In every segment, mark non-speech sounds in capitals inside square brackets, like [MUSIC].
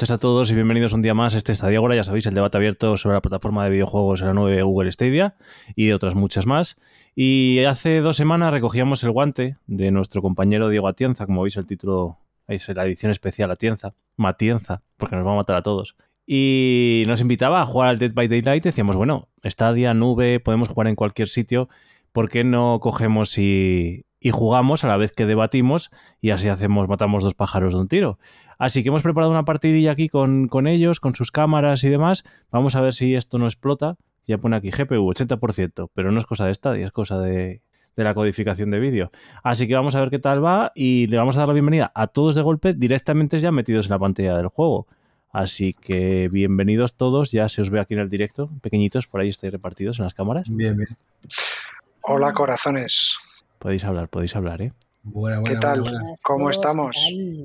noches a todos y bienvenidos un día más a este Estadio Ahora. Ya sabéis, el debate abierto sobre la plataforma de videojuegos en la nueva Google Stadia y de otras muchas más. Y hace dos semanas recogíamos el guante de nuestro compañero Diego Atienza, como veis el título, es la edición especial Atienza, Matienza, porque nos va a matar a todos. Y nos invitaba a jugar al Dead by Daylight. Decíamos, bueno, Stadia, nube, podemos jugar en cualquier sitio. ¿Por qué no cogemos y, y jugamos a la vez que debatimos y así hacemos, matamos dos pájaros de un tiro. Así que hemos preparado una partidilla aquí con, con ellos, con sus cámaras y demás. Vamos a ver si esto no explota. Ya pone aquí GPU 80%, pero no es cosa de Stadia, es cosa de, de la codificación de vídeo. Así que vamos a ver qué tal va y le vamos a dar la bienvenida a todos de golpe directamente ya metidos en la pantalla del juego. Así que bienvenidos todos, ya se os ve aquí en el directo, pequeñitos, por ahí estáis repartidos en las cámaras. Bien, bien. Hola corazones. Podéis hablar, podéis hablar, ¿eh? Buena, buena, ¿Qué tal? buena, buena. ¿Cómo estamos?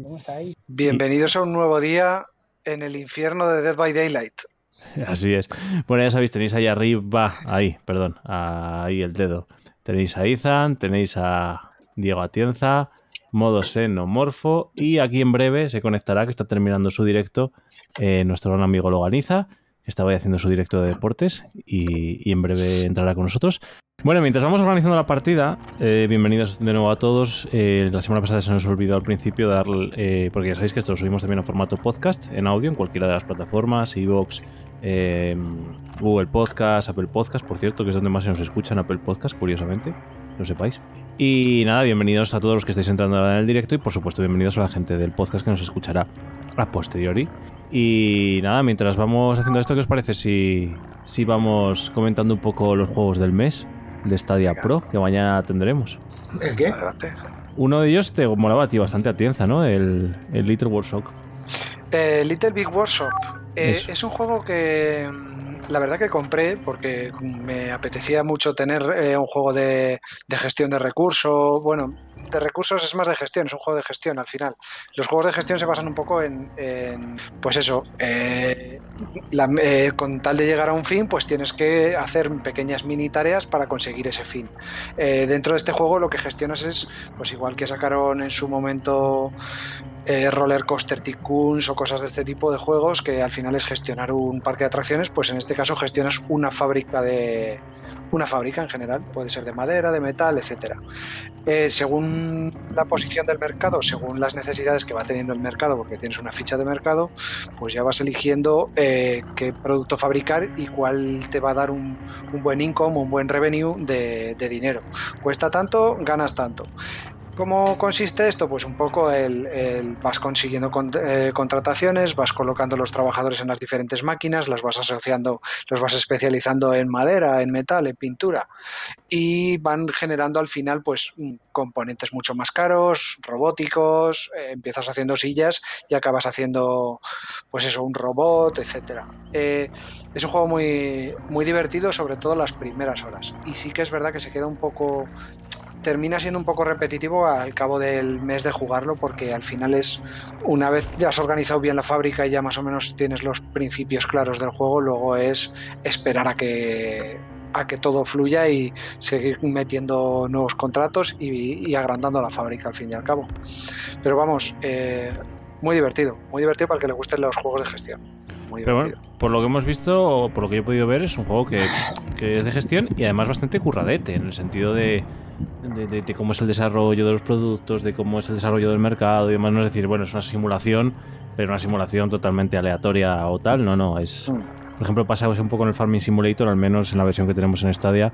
¿Cómo estáis? Bienvenidos a un nuevo día en el infierno de Dead by Daylight. [LAUGHS] Así es. Bueno, ya sabéis, tenéis ahí arriba, ahí, perdón, ahí el dedo. Tenéis a Izan, tenéis a Diego Atienza, modo xenomorfo y aquí en breve se conectará, que está terminando su directo, eh, nuestro gran amigo Loganiza, que estaba haciendo su directo de deportes y, y en breve entrará con nosotros. Bueno, mientras vamos organizando la partida, eh, bienvenidos de nuevo a todos. Eh, la semana pasada se nos olvidó al principio dar, eh, porque ya sabéis que esto lo subimos también en formato podcast, en audio, en cualquiera de las plataformas, iVoox, eh, Google Podcast, Apple Podcast, por cierto, que es donde más se nos escuchan Apple Podcast, curiosamente, lo sepáis. Y nada, bienvenidos a todos los que estáis entrando ahora en el directo y por supuesto bienvenidos a la gente del podcast que nos escuchará a posteriori. Y nada, mientras vamos haciendo esto, ¿qué os parece si, si vamos comentando un poco los juegos del mes de Stadia Pro que mañana tendremos? ¿El qué? Adelante. Uno de ellos te molaba a ti bastante a tienza, ¿no? El, el Little Workshop. Eh, Little Big Workshop eh, es un juego que mm, la verdad que compré porque me apetecía mucho tener eh, un juego de, de gestión de recursos. Bueno, de recursos es más de gestión, es un juego de gestión al final. Los juegos de gestión se basan un poco en, pues eso, eh, la- eh, con tal de llegar a un fin, pues tienes que hacer pequeñas mini tareas para conseguir ese fin. Eh, dentro de este juego lo que gestionas es, pues igual que sacaron en su momento Roller Coaster Tycoons o cosas de este tipo de juegos, que al final es gestionar un parque de atracciones, pues en este caso gestionas una fábrica de una fábrica en general, puede ser de madera, de metal, etcétera. Eh, según la posición del mercado, según las necesidades que va teniendo el mercado, porque tienes una ficha de mercado, pues ya vas eligiendo eh, qué producto fabricar y cuál te va a dar un, buen income, un buen revenue de dinero. Cuesta tanto, ganas tanto. ¿Cómo consiste esto? Pues un poco el, vas consiguiendo con- eh, contrataciones, vas colocando los trabajadores en las diferentes máquinas, las vas asociando, los vas especializando en madera, en metal, en pintura y van generando al final pues mm, componentes mucho más caros, robóticos, eh, empiezas haciendo sillas y acabas haciendo pues eso, un robot, etcétera. Eh, es un juego muy, muy divertido, sobre todo las primeras horas. Y sí que es verdad que se queda un poco termina siendo un poco repetitivo al cabo del mes de jugarlo porque al final es una vez ya has organizado bien la fábrica y ya más o menos tienes los principios claros del juego, luego es esperar a que a que todo fluya y seguir metiendo nuevos contratos y, y agrandando la fábrica al fin y al cabo. Pero vamos, eh, muy divertido, muy divertido para el que le gusten los juegos de gestión. Muy Pero divertido. bueno, por lo que hemos visto, o por lo que yo he podido ver, es un juego que, que es de gestión y además bastante curradete, en el sentido de, de, de- de cómo es el desarrollo de los productos, de cómo es el desarrollo del mercado y demás. No es decir, bueno, es una simulación, pero una simulación totalmente aleatoria o tal. No, no, es. Mm. Por ejemplo, pasa un poco en el Farming Simulator, al menos en la versión que tenemos en Stadia,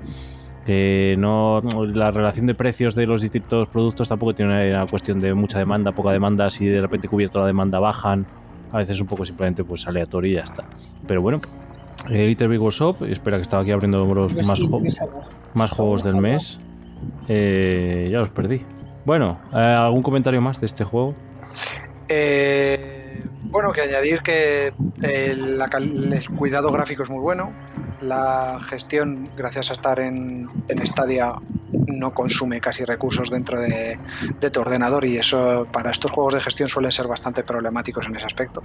que no la relación de precios de los distintos productos tampoco tiene una cuestión de mucha demanda, poca demanda, si de repente cubierto la demanda bajan, a veces un poco simplemente pues aleatorio y ya está. Pero bueno, eh, Little Big Workshop, espera que estaba aquí abriendo los más, jo- más juegos del mes. Eh, ya los perdí. Bueno, eh, ¿algún comentario más de este juego? Eh, bueno, que añadir que cal- el cuidado gráfico es muy bueno. La gestión, gracias a estar en, en Stadia, no consume casi recursos dentro de, de tu ordenador y eso para estos juegos de gestión suelen ser bastante problemáticos en ese aspecto.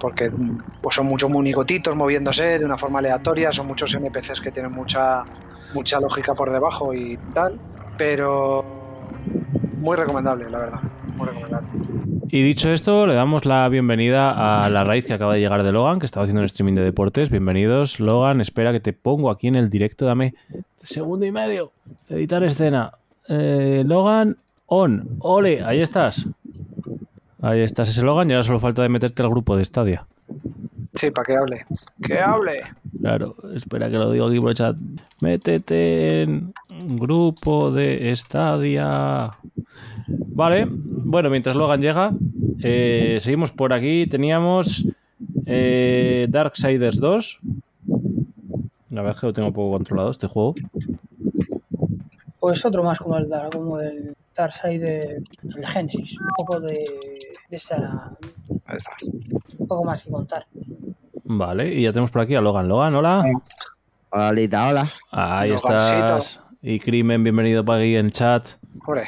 Porque pues, son muchos monigotitos moviéndose de una forma aleatoria, son muchos NPCs que tienen mucha, mucha lógica por debajo y tal, pero muy recomendable, la verdad. Muy recomendable. Y dicho esto, le damos la bienvenida a la raíz que acaba de llegar de Logan, que estaba haciendo un streaming de deportes. Bienvenidos, Logan. Espera que te pongo aquí en el directo. Dame segundo y medio. Editar escena. Eh, Logan, on. Ole, ahí estás. Ahí estás ese Logan y ahora solo falta de meterte al grupo de Stadia. Sí, para que hable. ¡Que hable! Claro, espera que lo digo aquí por el chat. Métete en grupo de Stadia. Vale, bueno, mientras Logan llega, eh, seguimos por aquí. Teníamos eh, Darksiders 2. La verdad es que lo tengo poco controlado este juego. Pues otro más como el, como el Darksiders, el Genesis. Un poco de, de esa. Ahí está. Un poco más que contar. Vale, y ya tenemos por aquí a Logan. Logan, hola. Hola, Lita, hola. Ahí Logancito. estás. Y Crimen, bienvenido para aquí en chat. Hombre,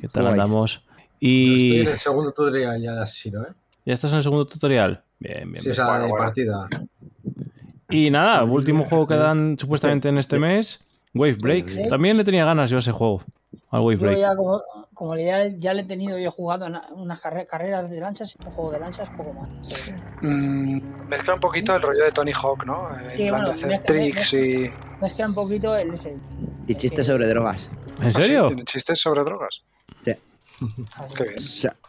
¿Qué tal andamos? Y Estoy en el segundo tutorial ya de asesino, ¿eh? ya estás en el segundo tutorial. Bien, bien. Sí, bien. o sea, Bueno, de bueno. partida. Y nada, último juego que dan supuestamente en este mes, Wave Break. También le tenía ganas yo a ese juego, al Wave Yo Break. ya, como, como ya, ya le he tenido yo jugado en unas carre- carreras de lanchas, un juego de lanchas, poco más. mm, mezcla un poquito el rollo de Tony Hawk, ¿no? En Sí, plan bueno, de hacer mezcla- tricks y. Mezcla un poquito el ese. Y chistes sobre drogas. ¿En Ah, sí, serio? ¿Tiene chistes sobre drogas? Qué bien.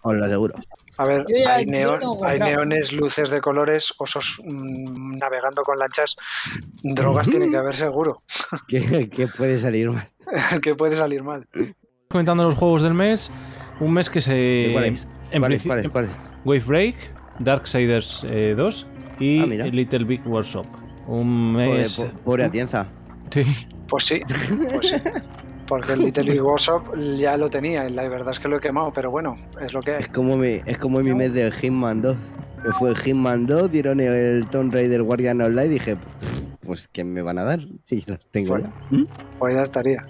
Os lo aseguro. A ver, hay, neon- neones, luces de colores, osos mm, navegando con lanchas. Drogas tiene que haber seguro. [LAUGHS] ¿Qué, qué puede salir mal? [LAUGHS] que puede salir mal. Comentando los juegos del mes, un mes que se... ¿Cuáles? En ¿Cuáles? ¿Cuáles? ¿Cuáles? Wave Break, Darksiders eh, 2 y Ah. Little Big Workshop. Un mes... po- pobre Atienza. Sí. Pues sí, pues sí. [LAUGHS] Porque el Little Big Workshop ya lo tenía, la verdad es que lo he quemado, pero bueno, es lo que. Es como mi, es como mi mes del Hitman 2. Que fue Hitman 2, dieron el Tomb Raider Guardian Online y dije, pues ¿qué me van a dar? [LAUGHS] Sí, los tengo Bueno. ya. ¿Mm? Pues ya estaría.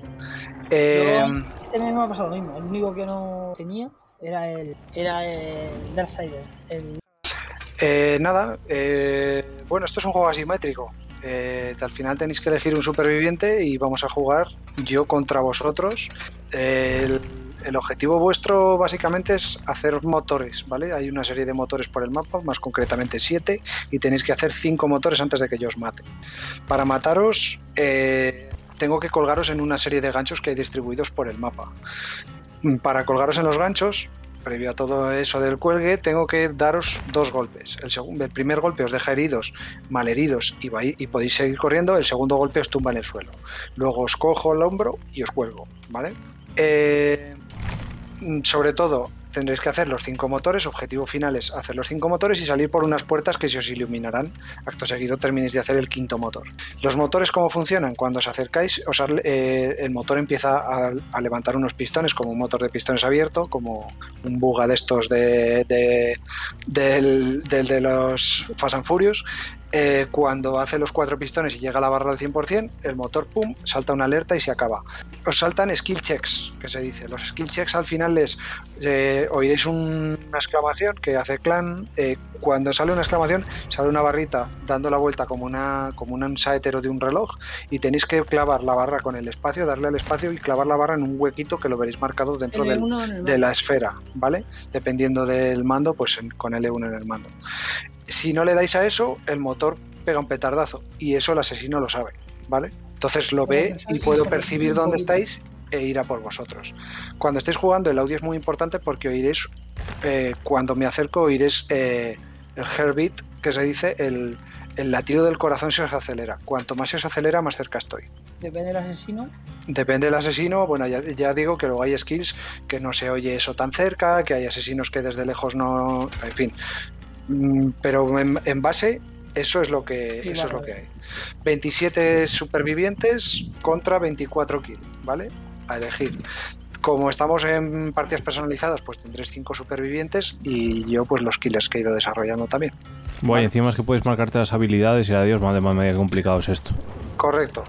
Eh, Este mes me ha pasado lo mismo. El único que no tenía era el, era el Darksiders. El, eh, nada, eh, bueno, esto es un juego asimétrico. Eh, al final tenéis que elegir un superviviente y vamos a jugar yo contra vosotros. El, el objetivo vuestro básicamente es hacer motores, ¿vale? Hay una serie de motores por el mapa, más concretamente siete, y tenéis que hacer cinco motores antes de que yo os mate. Para mataros, eh, tengo que colgaros en una serie de ganchos que hay distribuidos por el mapa. Mm, Para colgaros en los ganchos, previo a todo eso del cuelgue, tengo que daros dos golpes. El, primer golpe os deja heridos, malheridos y, y podéis seguir corriendo. El segundo golpe os tumba en el suelo. Luego os cojo el hombro y os cuelgo, ¿vale? Eh, sobre todo, tendréis que hacer los cinco motores. Objetivo final es hacer los cinco motores y salir por unas puertas que se os iluminarán. Acto seguido terminéis de hacer el quinto motor. Los motores, ¿cómo funcionan? Cuando os acercáis, os eh, el motor empieza a levantar unos pistones, como un motor de pistones abierto, como un buga de estos de, de- del, del de los Fast and Furious. Eh, cuando hace los cuatro pistones y llega a la barra del 100%, el motor, pum, salta una alerta y se acaba. Os saltan skill checks, que se dice. Los skill checks al final es, eh, oiréis un- una exclamación que hace clan. eh, cuando sale una exclamación, sale una barrita dando la vuelta como, una, como un saetero de un reloj y tenéis que clavar la barra con el espacio, darle al espacio y clavar la barra en un huequito que lo veréis marcado dentro del, L1 en el de la esfera, ¿vale? Dependiendo del mando, pues en- con L1 en el mando. Si no le dais a eso, el motor pega un petardazo y eso el asesino lo sabe, ¿vale? Entonces lo ve y puedo percibir dónde estáis e ir a por vosotros. Cuando estéis jugando, el audio es muy importante porque oiréis, eh, cuando me acerco, oiréis eh, el heartbeat, que se dice, el, el latido del corazón se os acelera. Cuanto más se os acelera, más cerca estoy. Depende del asesino. Depende del asesino, bueno, ya, ya digo que luego hay skills que no se oye eso tan cerca, que hay asesinos que desde lejos no. En fin. Mm, Pero en, en base, eso es lo que, Sí, eso es lo que hay. 27 supervivientes contra 24 kills, ¿vale? A elegir. Como estamos en partidas personalizadas, pues tendréis 5 supervivientes y yo, pues los kills que he ido desarrollando también. Bueno, encima es que puedes marcarte las habilidades y adiós, madre mía, qué complicado es esto. Correcto.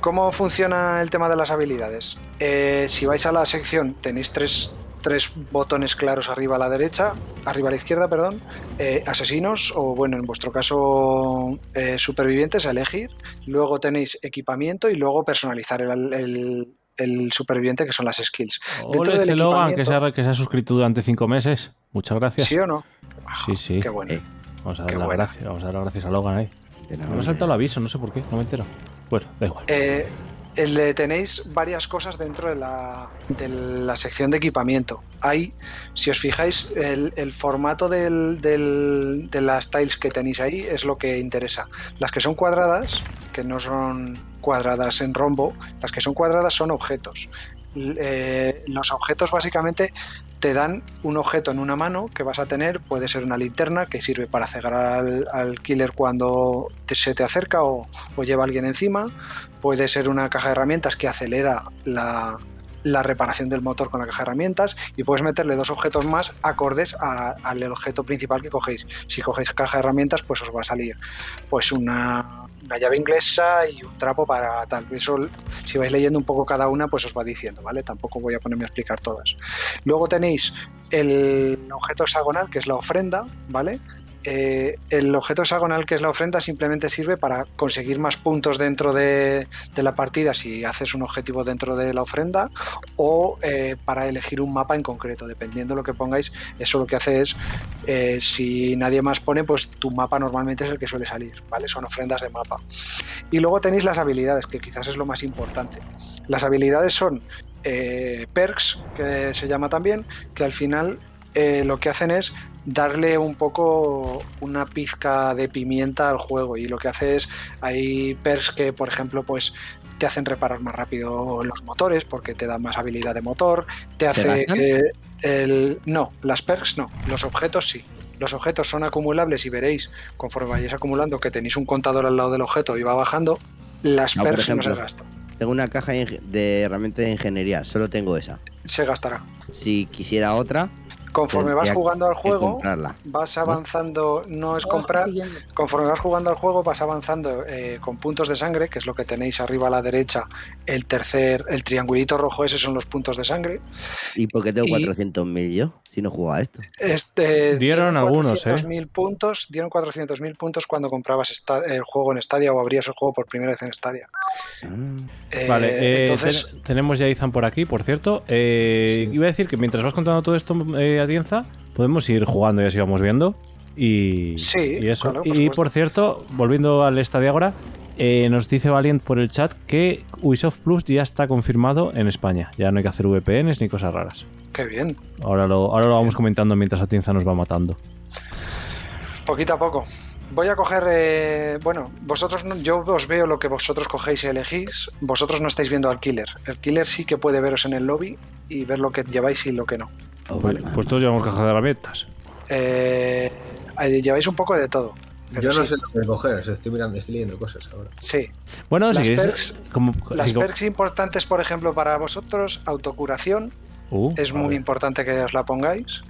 ¿Cómo funciona el tema de las habilidades? Eh, si vais a la sección, tenéis tres, tres botones claros arriba a la derecha, arriba a la izquierda, perdón, eh, asesinos o, bueno, en vuestro caso, eh, supervivientes a elegir. Luego tenéis equipamiento y luego personalizar el, el- el superviviente, que son las skills. Dentro del ese Logan que se, equipamiento- ha, que se ha suscrito durante cinco meses. Muchas gracias. ¿Sí o no? Sí, sí. Qué bueno. Eh, Vamos a qué dar las buena. gracias. Vamos a dar las gracias a Logan ahí. de nada, Me ha saltado el aviso, no sé por qué, no me entero. Bueno, da igual. Eh, el- tenéis varias cosas dentro de la, de la sección de equipamiento. Hay, si os fijáis, el, el formato del- del- de las tiles que tenéis ahí es lo que interesa. Las que son cuadradas, que no son cuadradas en rombo, las que son cuadradas son objetos. Eh, los objetos básicamente te dan un objeto en una mano que vas a tener, puede ser una linterna que sirve para cegar al, killer cuando te- se te acerca o, lleva a alguien encima, puede ser una caja de herramientas que acelera la, la reparación del motor con la caja de herramientas y puedes meterle dos objetos más acordes al objeto principal que cogéis. Si cogéis caja de herramientas, pues os va a salir pues una, una llave inglesa y un trapo para tal. Eso, si vais leyendo un poco cada una, pues os va diciendo, ¿vale? Tampoco voy a ponerme a explicar todas. Luego tenéis el objeto hexagonal, que es la ofrenda, ¿vale? Eh, el objeto hexagonal que es la ofrenda simplemente sirve para conseguir más puntos dentro de, la partida si haces un objetivo dentro de la ofrenda o eh, para elegir un mapa en concreto, dependiendo de lo que pongáis. Eso lo que hace es, eh, si nadie más pone, pues tu mapa normalmente es el que suele salir, ¿vale? Son ofrendas de mapa. Y luego tenéis las habilidades, que quizás es lo más importante. Las habilidades son perks, que se llama también, que al final lo que hacen es darle un poco una pizca de pimienta al juego. Y lo que hace es hay perks que por ejemplo pues te hacen reparar más rápido los motores porque te dan más habilidad de motor. Te hace el no las perks no los objetos sí. Los objetos son acumulables y veréis conforme vayáis acumulando que tenéis un contador al lado del objeto y va bajando las No, perks no se gastan. Tengo una caja de herramientas de ingeniería, solo tengo esa. se gastará. Si quisiera otra, conforme vas jugando al juego vas avanzando no es comprar. Conforme vas jugando al juego, vas avanzando eh, con puntos de sangre, que es lo que tenéis arriba a la derecha. El tercer, el triangulito rojo, ese son los puntos de sangre. ¿Y por qué tengo Y- 400.000 yo? Si no juego a esto. Este, Dieron algunos, ¿eh? 400.000 puntos, dieron 400.000 puntos cuando comprabas esta- el juego en Stadia o abrías el juego por primera vez en Stadia. Ah, Eh, Vale, eh, entonces, ten- tenemos ya Izan por aquí, por cierto. Eh, Iba a decir que mientras vas contando todo esto, eh, Atienza, podemos ir jugando y así vamos viendo. Y, Sí, y eso. claro, por y por cierto, volviendo al estadio ahora, eh, nos dice Valiant por el chat que Ubisoft Plus ya está confirmado en España. Ya no hay que hacer VPNs ni cosas raras. qué bien. Ahora lo, ahora lo vamos comentando mientras Atienza nos va matando. Poquito a poco. Voy a coger, eh, bueno, vosotros, no- yo os veo lo que vosotros cogéis y elegís. Vosotros no estáis viendo al killer. El killer sí que puede veros en el lobby y ver lo que lleváis y lo que no. Oh, Vale, pues todos llevamos caja de herramientas. Eh, lleváis un poco de todo. Yo no sí, sé lo que coger, estoy mirando, estoy leyendo cosas ahora. Sí. Bueno, si Las queréis, perks- como, Las si perks importantes, por ejemplo, para vosotros, autocuración, Uh, es muy importante que os la pongáis.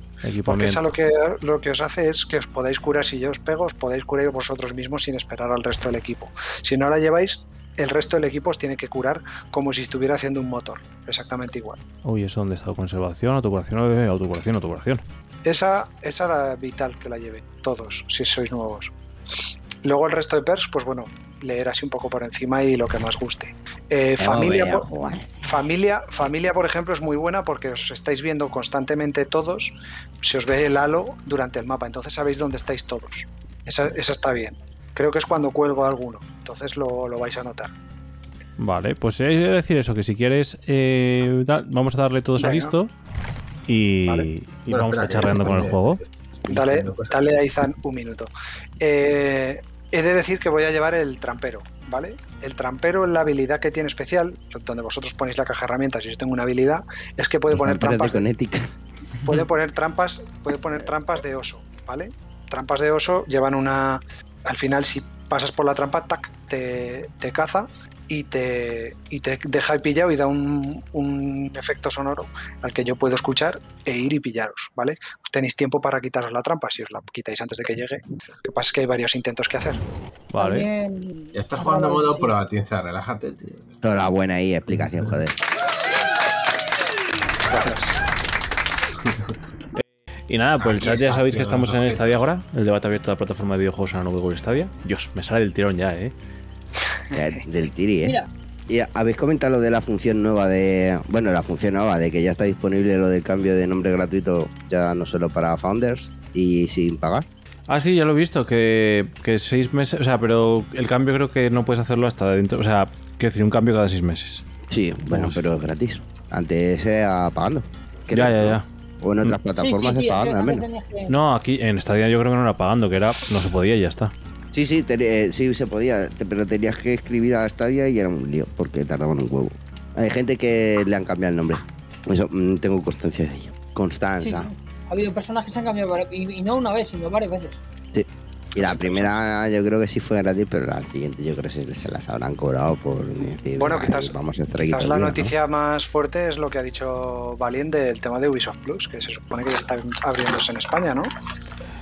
Porque esa lo que, lo que os hace es que os podáis curar, si yo os pego, os podáis curar vosotros mismos sin esperar al resto del equipo. Si no la lleváis, el resto del equipo os tiene que curar como si estuviera haciendo un motor. Exactamente igual. Uy, ¿eso dónde está? Conservación, autocuración, autocuración, autocuración. Esa, esa era vital que la lleve, todos, si sois nuevos. Luego el resto de perks, pues bueno, leer así un poco por encima y lo que más guste. Eh, familia, por- familia, familia, por ejemplo, es muy buena porque os estáis viendo constantemente todos, se os ve el halo durante el mapa, entonces sabéis dónde estáis todos. Esa, esa está bien. Creo que es cuando cuelgo a alguno, entonces lo, lo vais a notar. Vale, pues iba a decir eso, que si quieres, eh, da- vamos a darle todos a Venga. listo y, Vale. y Bueno, vamos cacharreando con el juego. Dale, dale a Izan un minuto. Eh, he de decir que voy a llevar el trampero, ¿vale? El trampero, la habilidad que tiene especial, donde vosotros ponéis la caja de herramientas y yo tengo una habilidad, es que puede poner de trampas de, Connecticut. puede poner trampas, puede poner trampas de oso, ¿vale? Trampas de oso llevan una. Al final, si pasas por la trampa, tac, te, te caza y te, y te deja pillado y da un, un efecto sonoro al que yo puedo escuchar e ir y pillaros, ¿vale? Tenéis tiempo para quitaros la trampa, si os la quitáis antes de que llegue. Lo que pasa es que hay varios intentos que hacer. Vale. También- Ya estás jugando a modo Sí. pro, Atienza, relájate, tío. Toda la buena ahí, explicación, joder. Gracias. Y nada, pues el chat ya sabéis que estamos en Stadia ahora, el debate abierto de la plataforma de videojuegos en la nube Google Stadia. Dios, me sale del tirón ya, ¿eh? Ya, Del tiri, ¿eh? Mira, Y habéis comentado lo de la función nueva de. Bueno, la función nueva de que ya está disponible lo del cambio de nombre gratuito, ya no solo para Founders y sin pagar. Ah, sí, ya lo he visto, que, que seis meses. O sea, pero el cambio creo que no puedes hacerlo hasta dentro. O sea, quiero decir, un cambio cada seis meses. Sí, bueno, Vamos. pero es gratis. Antes era pagando. Ya, ya, ya. O en otras Mm. plataformas sí, sí, pagando, es al menos. que- No, aquí en Stadia yo creo que no era pagando, que era no se podía y ya está. Sí, sí, te- eh, sí se podía, te- pero tenías que escribir a Stadia y era un lío, porque tardaban un huevo. Hay gente que le han cambiado el nombre. Eso, mm, tengo constancia de ello. Sí, sí. Constanza. Ha habido personajes que se han cambiado y, y no una vez, sino varias veces. Y la primera yo creo que sí fue gratis, pero la siguiente yo creo que se, se las habrán cobrado por decir, Bueno, "Ay, quizás- vamos a Quizás la el día", ¿no? noticia más fuerte es lo que ha dicho Valien del tema de Ubisoft Plus, que se supone que ya está abriéndose en España, ¿no?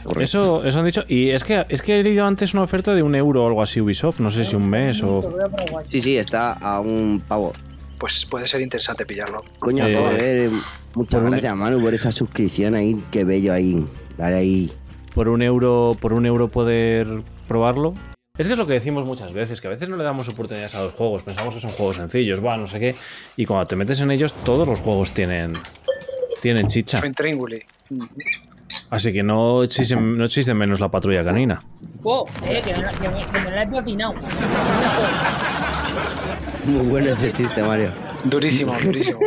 Correcto. Eso, eso han dicho. Y es que, es que he leído antes una oferta de un euro o algo así Ubisoft, no sé si un mes o. Sí, sí, está a un pavo. Pues puede ser interesante pillarlo. Coño, Eh, muchas gracias, Manu, por esa suscripción ahí. Qué bello ahí. Dale ahí. Por un euro, por un euro poder probarlo. Es que es lo que decimos muchas veces, que a veces no le damos oportunidades a los juegos, pensamos que son juegos sencillos, va, no sé qué, y cuando te metes en ellos, todos los juegos tienen, tienen chicha. Así que no existen, no existen menos la patrulla canina. Oh, eh, que, me, la- que me- que me la he platinado. Muy bueno ese chiste, Mario. Durísimo, durísimo.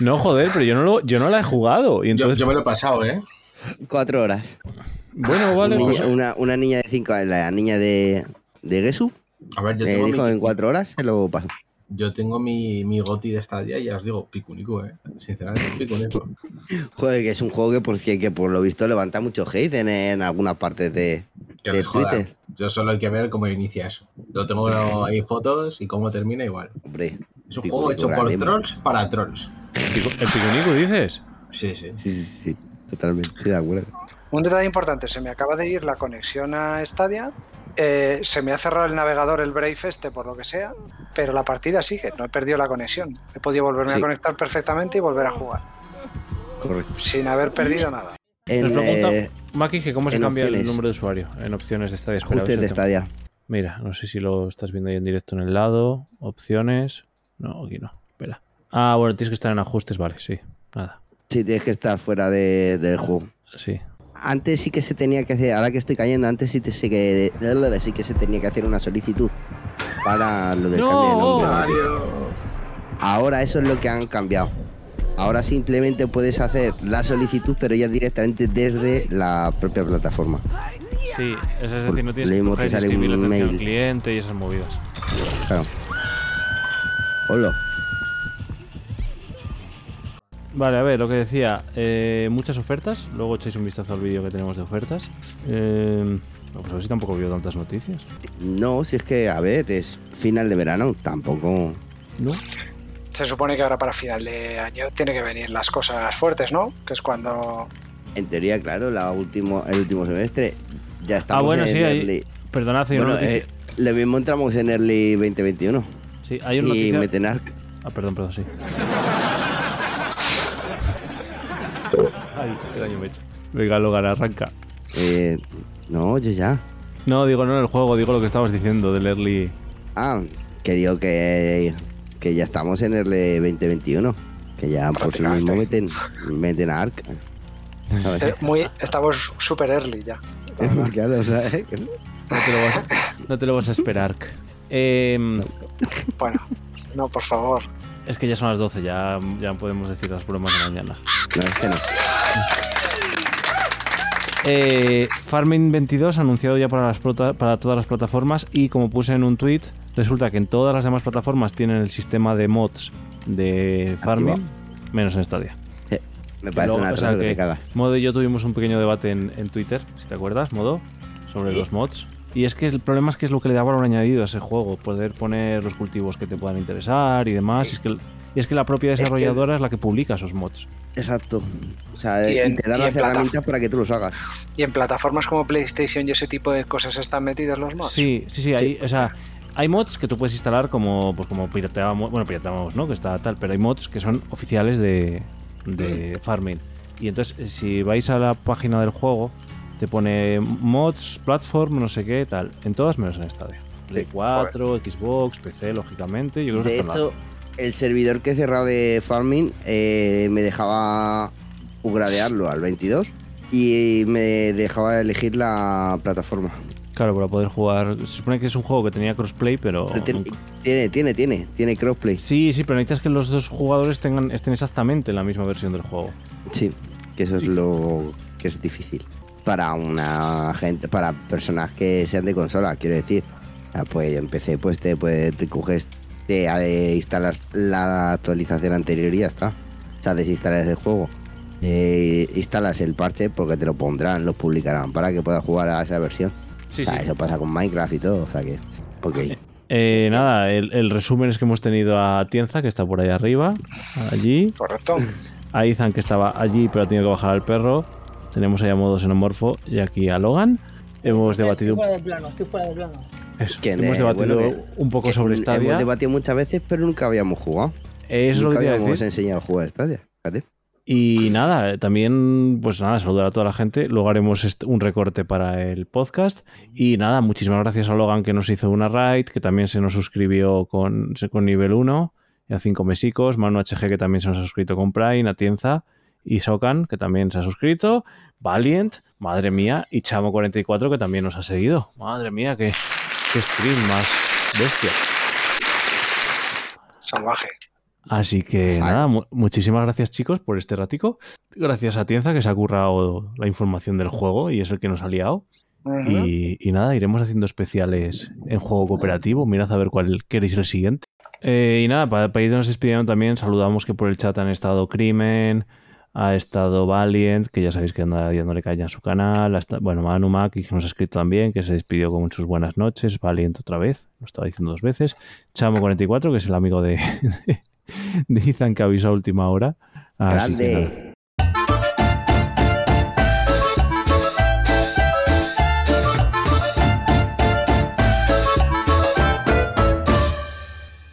No, joder, pero yo no, lo, yo no la he jugado. Y Yo, entonces, yo me lo he pasado, ¿eh? Cuatro horas. bueno, vale, una, pues, una, una niña de cinco, la niña de, de Gesu, A ver, yo me tengo, dijo mi, en cuatro horas se lo pasó. yo tengo mi, mi goti de esta día y ya os digo, picunico, ¿eh? Sinceramente, picunico. [LAUGHS] Joder, que es un juego que por, que, que por lo visto levanta mucho hate en, en algunas partes de, Que de. Twitter. Yo solo hay que ver cómo inicia eso. Yo tengo ahí fotos y cómo termina igual. Hombre, Es un Picunico juego hecho por grandísimo. trolls para trolls. ¿el pico- el picunico dices? Sí, sí. Sí, sí, sí, totalmente, estoy de acuerdo. Un detalle importante, se me acaba de ir la conexión a Stadia. eh, se me ha cerrado el navegador, el Brave este, por lo que sea, pero la partida sigue, no he perdido la conexión. He podido volverme Sí. a conectar perfectamente y volver a jugar, Correcto. sin haber perdido nada. Nos En pregunta eh, Maki que cómo se cambia el número de usuario en opciones de Stadia. Espera, de. Stadia. Mira, no sé si lo estás viendo ahí en directo en el lado. Opciones. No, aquí no. Espera. Ah, bueno, tienes que estar en ajustes, vale, sí. Nada. Sí, tienes que estar fuera de- del juego. Sí. Antes sí que se tenía que hacer, ahora que estoy cayendo, antes sí, te, sí, que, sí que se tenía que hacer una solicitud para lo del No. cambio de nombre. Mario. Ahora eso es lo que han cambiado. Ahora simplemente puedes hacer la solicitud, pero ya directamente desde la propia plataforma. Sí, es decir, no tienes que sale escribir un al mail. cliente y esas movidas. Claro. Hola. Vale, a ver, lo que decía, eh, muchas ofertas. Luego echáis un vistazo al vídeo que tenemos de ofertas. Eh, pues a ver si tampoco veo tantas noticias. No, si es que, a ver, es final de verano, tampoco. ¿No? Se supone que ahora para final de año tiene que venir las cosas fuertes, ¿no? Que es cuando En teoría, claro, la último, el último semestre ya estamos Ah, bueno, en sí, early. Perdonad, hay una Bueno, noticia. eh, lo mismo entramos en Early 2021 sí, hay una y noticia. meten Ark. Ah, perdón, perdón, sí. Ay, qué daño me he hecho. Venga, Logan, arranca. Eh, no, yo ya. No, digo no en el juego, digo lo que estabas diciendo del early. Ah, que digo que, que ya estamos en Early 2021. Que ya por sí mismo meten, meten a Ark. eh, muy, estamos super early ya. [LAUGHS] No te lo vas a, no te lo vas a esperar. Em, Bueno, no, por favor. Es que ya son las 12, ya, ya podemos decir las bromas de mañana. No, es que no. Eh, Farming 22 anunciado ya para, las para todas las plataformas y como puse en un tweet, resulta que en todas las demás plataformas tienen el sistema de mods de Farming, menos en Stadia. Me Que parece luego- una o sea, que que. Modo y yo tuvimos un pequeño debate en, en Twitter, si te acuerdas, Modo, sobre Sí. los mods. Y es que el problema es que es lo que le da valor añadido a ese juego, poder poner los cultivos que te puedan interesar y demás. Y es que, el- y es que la propia desarrolladora es la que publica esos mods. Exacto. O sea, Y y, en- te dan y las herramientas para que tú los hagas. Y en plataformas como PlayStation y ese tipo de cosas están metidos los mods. Sí, sí, sí, hay, o sea, hay mods que tú puedes instalar como, pues como pirateamos, bueno, pirateamos, ¿no? Que está tal, pero hay mods que son oficiales de, de Farming. Y entonces, eh, si vais a la página del juego, te pone mods, platform, no sé qué, tal, en todas menos en Stadia. Play Sí, 4, Xbox, PC, lógicamente. Yo creo que De hecho, el servidor que he cerrado de Farming eh, me dejaba upgradearlo al 22 y me dejaba elegir la plataforma. Claro, para poder jugar. Se supone que es un juego que tenía crossplay, pero. Pero tiene, tiene, tiene, tiene, tiene crossplay. Sí, sí, pero necesitas que los dos jugadores tengan, estén exactamente en la misma versión del juego. Sí, que eso es lo que es difícil. Para una gente, para personas que sean de consola, quiero decir. Ah, Pues yo empecé, pues te, pues, te coges, te eh, instalas la actualización anterior y ya está. O sea, desinstalas el juego. Eh, instalas el parche porque te lo pondrán, lo publicarán para que puedas jugar a esa versión. Sí, o sea, eso pasa con Minecraft y todo, o sea que. Ok. Eh, nada, el, el resumen es que hemos tenido a Tienza, que está por ahí arriba, allí. Correcto. A Ethan, que estaba allí, pero ha tenido que bajar al perro. Tenemos ahí a modo xenomorfo y aquí a Logan. Hemos debatido, Estoy fuera de plano, estoy fuera de plano. eso, Que, hemos debatido bueno, un poco sobre Hemos Stadia. debatido muchas veces, pero nunca habíamos jugado. Eso es lo que a habíamos decir. enseñado a jugar a Stadia. Fíjate. Y nada, también, pues nada, saludar a toda la gente. Luego haremos un recorte para el podcast. Y nada, muchísimas gracias a Logan que nos hizo una raid, que también se nos suscribió con, con nivel 1, y a 5 mesicos. Manu HG que también se nos ha suscrito con Prime, Atienza. Y Sokan, que también se ha suscrito. Valiant, madre mía. Y Chamo44, que también nos ha seguido. Madre mía, qué, qué stream más bestia. Salvaje. Así que nada, mu- muchísimas gracias chicos por este ratico. Gracias a Tienza que se ha currado la información del juego y es el que nos ha liado. Y, y nada, iremos haciendo especiales en juego cooperativo. Mirad a ver cuál queréis el siguiente. Eh, y nada, para, irnos despidiendo también, saludamos que por el chat han estado Crimen, ha estado Valiant, que ya sabéis que anda dándole caña a su canal. bueno, Manu Maki, que nos ha escrito también, que se despidió con sus buenas noches. Valiant otra vez, lo estaba diciendo dos veces. Chamo44, que es el amigo de, [LAUGHS] de Ethan que avisó a última hora. Así Grande.